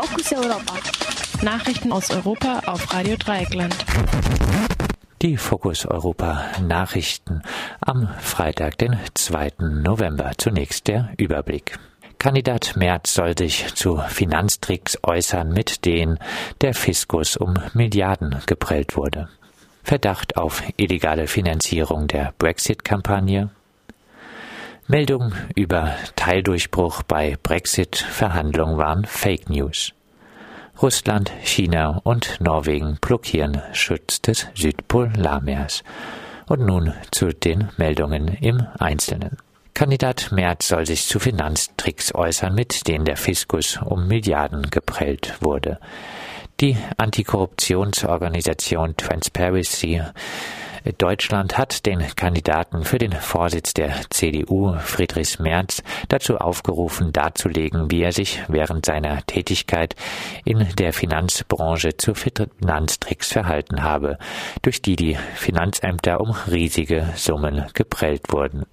Fokus Europa. Nachrichten aus Europa auf Radio Dreieckland. Die Fokus Europa Nachrichten am Freitag, den 2. November. Zunächst der Überblick. Kandidat Merz soll sich zu Finanztricks äußern, mit denen der Fiskus um Milliarden geprellt wurde. Verdacht auf illegale Finanzierung der Brexit-Kampagne. Meldungen über Teildurchbruch bei Brexit-Verhandlungen waren Fake News. Russland, China und Norwegen blockieren Schutz des Südpolarmeers. Und nun zu den Meldungen im Einzelnen. Kandidat Merz soll sich zu Finanztricks äußern, mit denen der Fiskus um Milliarden geprellt wurde. Die Antikorruptionsorganisation Transparency Deutschland hat den Kandidaten für den Vorsitz der CDU, Friedrich Merz, dazu aufgerufen, darzulegen, wie er sich während seiner Tätigkeit in der Finanzbranche zu Finanztricks verhalten habe, durch die die Finanzämter um riesige Summen geprellt wurden.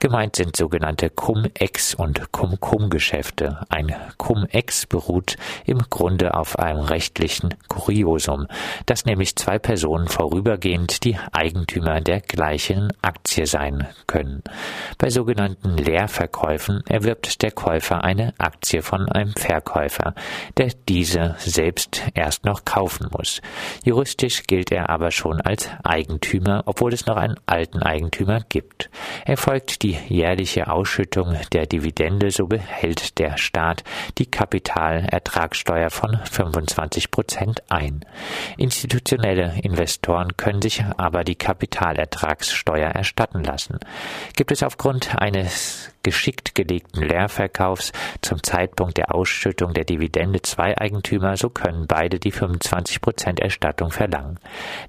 Gemeint sind sogenannte Cum-Ex- und Cum-Cum-Geschäfte. Ein Cum-Ex beruht im Grunde auf einem rechtlichen Kuriosum, dass nämlich zwei Personen vorübergehend die Eigentümer der gleichen Aktie sein können. Bei sogenannten Leerverkäufen erwirbt der Käufer eine Aktie von einem Verkäufer, der diese selbst erst noch kaufen muss. Juristisch gilt er aber schon als Eigentümer, obwohl es noch einen alten Eigentümer gibt. Erfolgt die jährliche Ausschüttung der Dividende, so behält der Staat die Kapitalertragssteuer von 25 Prozent ein. Institutionelle Investoren können sich aber die Kapitalertragssteuer erstatten lassen. Gibt es aufgrund eines geschickt gelegten Leerverkaufs zum Zeitpunkt der Ausschüttung der Dividende zwei Eigentümer, so können beide die 25 Prozent Erstattung verlangen.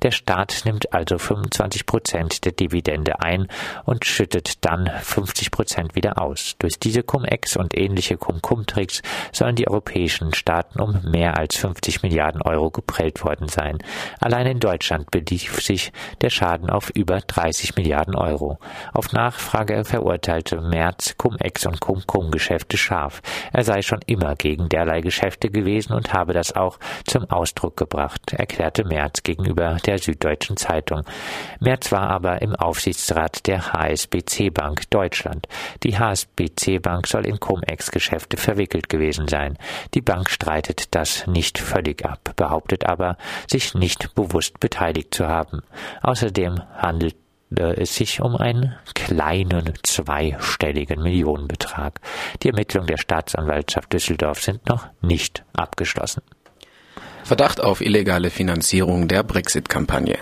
Der Staat nimmt also 25 Prozent der Dividende ein und schüttet dann 50 Prozent wieder aus. Durch diese Cum-Ex und ähnliche Cum-Cum-Tricks sollen die europäischen Staaten um mehr als 50 Milliarden Euro geprellt worden sein. Allein in Deutschland belief sich der Schaden auf über 30 Milliarden Euro. Auf Nachfrage verurteilte Cum-Ex und Cum-Cum-Geschäfte scharf. Er sei schon immer gegen derlei Geschäfte gewesen und habe das auch zum Ausdruck gebracht, erklärte Merz gegenüber der Süddeutschen Zeitung. Merz war aber im Aufsichtsrat der HSBC Bank Deutschland. Die HSBC Bank soll in Cum-Ex-Geschäfte verwickelt gewesen sein. Die Bank streitet das nicht völlig ab, behauptet aber, sich nicht bewusst beteiligt zu haben. Außerdem handelt es sich um einen kleinen zweistelligen Millionenbetrag. Die Ermittlungen der Staatsanwaltschaft Düsseldorf sind noch nicht abgeschlossen. Verdacht auf illegale Finanzierung der Brexit-Kampagne.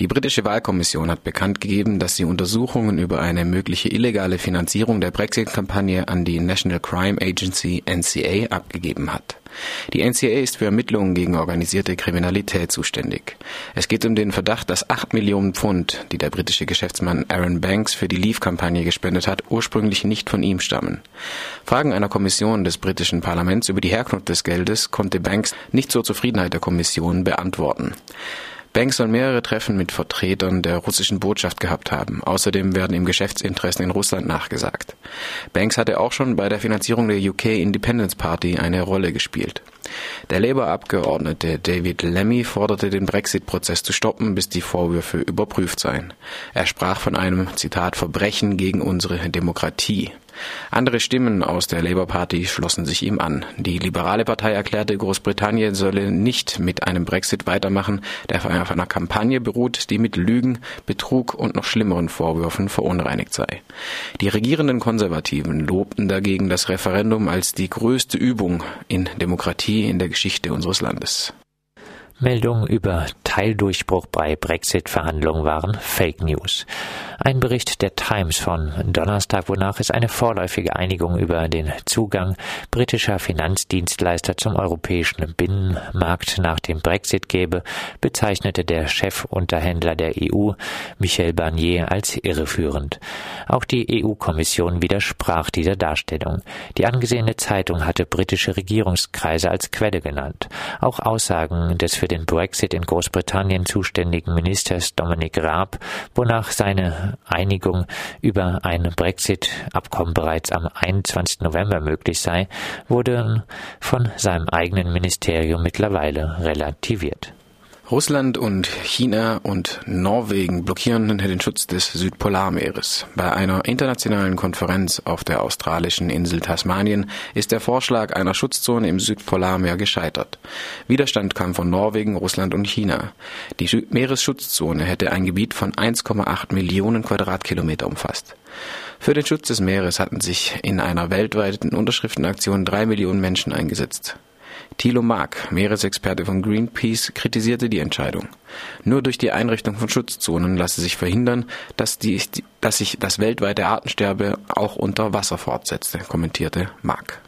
Die britische Wahlkommission hat bekannt gegeben, dass sie Untersuchungen über eine mögliche illegale Finanzierung der Brexit-Kampagne an die National Crime Agency NCA abgegeben hat. Die NCA ist für Ermittlungen gegen organisierte Kriminalität zuständig. Es geht um den Verdacht, dass 8 Millionen Pfund, die der britische Geschäftsmann Aaron Banks für die Leave-Kampagne gespendet hat, ursprünglich nicht von ihm stammen. Fragen einer Kommission des britischen Parlaments über die Herkunft des Geldes konnte Banks nicht zur Zufriedenheit der Kommission beantworten. Banks soll mehrere Treffen mit Vertretern der russischen Botschaft gehabt haben. Außerdem werden ihm Geschäftsinteressen in Russland nachgesagt. Banks hatte auch schon bei der Finanzierung der UK Independence Party eine Rolle gespielt. Der Labour-Abgeordnete David Lemmy forderte den Brexit-Prozess zu stoppen, bis die Vorwürfe überprüft seien. Er sprach von einem, Zitat, Verbrechen gegen unsere Demokratie. Andere Stimmen aus der Labour Party schlossen sich ihm an. Die liberale Partei erklärte, Großbritannien solle nicht mit einem Brexit weitermachen, der auf einer Kampagne beruht, die mit Lügen, Betrug und noch schlimmeren Vorwürfen verunreinigt sei. Die regierenden Konservativen lobten dagegen das Referendum als die größte Übung in Demokratie in der Geschichte unseres Landes. Meldungen über Teildurchbruch bei Brexit-Verhandlungen waren Fake News. Ein Bericht der Times von Donnerstag, wonach es eine vorläufige Einigung über den Zugang britischer Finanzdienstleister zum europäischen Binnenmarkt nach dem Brexit gäbe, bezeichnete der Chefunterhändler der EU, Michel Barnier, als irreführend. Auch die EU-Kommission widersprach dieser Darstellung. Die angesehene Zeitung hatte britische Regierungskreise als Quelle genannt. Auch Aussagen des für den Brexit in Großbritannien zuständigen Ministers Dominic Raab, wonach seine Einigung über ein Brexit-Abkommen bereits am 21. November möglich sei, wurde von seinem eigenen Ministerium mittlerweile relativiert. Russland und China und Norwegen blockieren den Schutz des Südpolarmeeres. Bei einer internationalen Konferenz auf der australischen Insel Tasmanien ist der Vorschlag einer Schutzzone im Südpolarmeer gescheitert. Widerstand kam von Norwegen, Russland und China. Die Meeresschutzzone hätte ein Gebiet von 1,8 Millionen Quadratkilometer umfasst. Für den Schutz des Meeres hatten sich in einer weltweiten Unterschriftenaktion drei Millionen Menschen eingesetzt. Thilo Mark, Meeresexperte von Greenpeace, kritisierte die Entscheidung. Nur durch die Einrichtung von Schutzzonen lasse sich verhindern, dass, die, dass sich das weltweite Artensterbe auch unter Wasser fortsetze, kommentierte Mark.